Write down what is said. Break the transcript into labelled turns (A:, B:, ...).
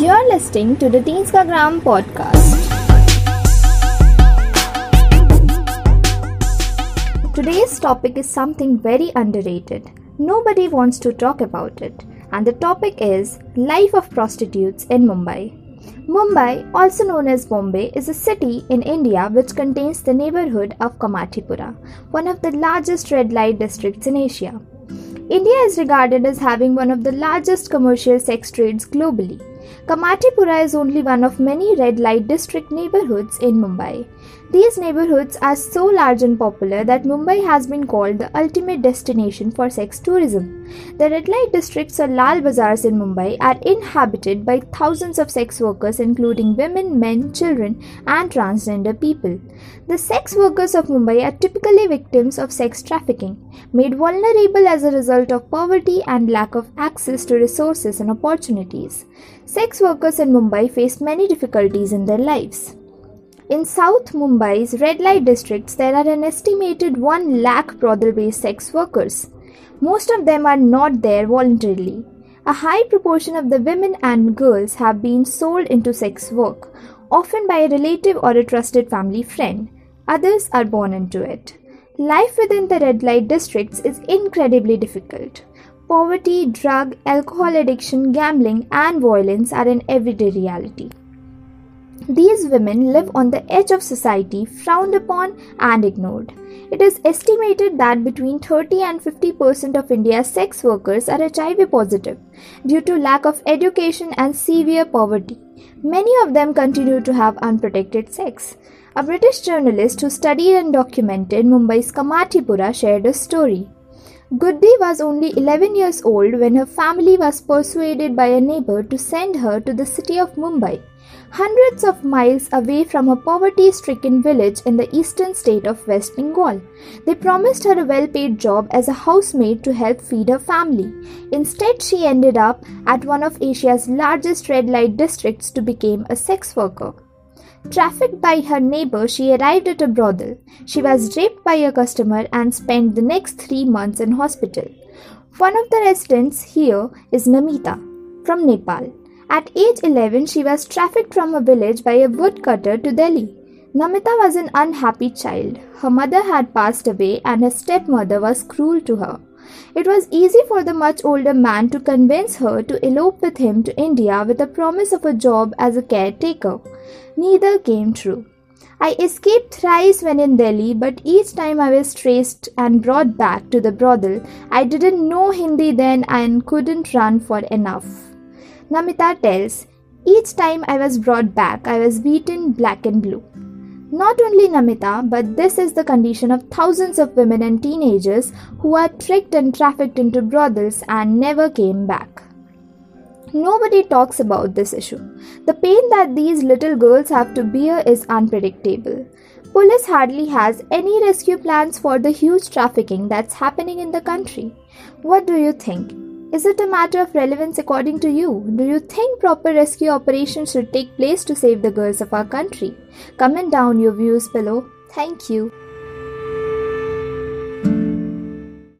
A: You're listening to the Teenskagram podcast. Today's topic is something very underrated. Nobody wants to talk about it, and the topic is life of prostitutes in Mumbai. Mumbai, also known as Bombay, is a city in India which contains the neighborhood of Kamathipura, one of the largest red light districts in Asia. India is regarded as having one of the largest commercial sex trades globally. Kamathipura is only one of many red light district neighborhoods in Mumbai. These neighborhoods are so large and popular that Mumbai has been called the ultimate destination for sex tourism. The red light districts or Lal Bazaars in Mumbai are inhabited by thousands of sex workers, including women, men, children, and transgender people. The sex workers of Mumbai are typically victims of sex trafficking, made vulnerable as a result of poverty and lack of access to resources and opportunities. Sex workers in Mumbai face many difficulties in their lives. In South Mumbai's red light districts, there are an estimated 1 lakh brothel based sex workers. Most of them are not there voluntarily. A high proportion of the women and girls have been sold into sex work, often by a relative or a trusted family friend. Others are born into it. Life within the red light districts is incredibly difficult. Poverty, drug, alcohol addiction, gambling, and violence are an everyday reality. These women live on the edge of society, frowned upon and ignored. It is estimated that between 30 and 50 percent of India's sex workers are HIV positive due to lack of education and severe poverty. Many of them continue to have unprotected sex. A British journalist who studied and documented Mumbai's Kamathipura shared a story. Guddi was only 11 years old when her family was persuaded by a neighbor to send her to the city of Mumbai hundreds of miles away from a poverty stricken village in the eastern state of West Bengal. They promised her a well paid job as a housemaid to help feed her family. Instead, she ended up at one of Asia's largest red light districts to become a sex worker. Trafficked by her neighbor, she arrived at a brothel. She was raped by a customer and spent the next three months in hospital. One of the residents here is Namita from Nepal. At age 11, she was trafficked from a village by a woodcutter to Delhi. Namita was an unhappy child. Her mother had passed away and her stepmother was cruel to her. It was easy for the much older man to convince her to elope with him to India with a promise of a job as a caretaker. Neither came true. I escaped thrice when in Delhi, but each time I was traced and brought back to the brothel. I didn't know Hindi then and couldn't run for enough. Namita tells, each time I was brought back, I was beaten black and blue. Not only Namita, but this is the condition of thousands of women and teenagers who are tricked and trafficked into brothels and never came back. Nobody talks about this issue. The pain that these little girls have to bear is unpredictable. Police hardly has any rescue plans for the huge trafficking that's happening in the country. What do you think? Is it a matter of relevance according to you? Do you think proper rescue operations should take place to save the girls of our country? Comment down your views below. Thank you.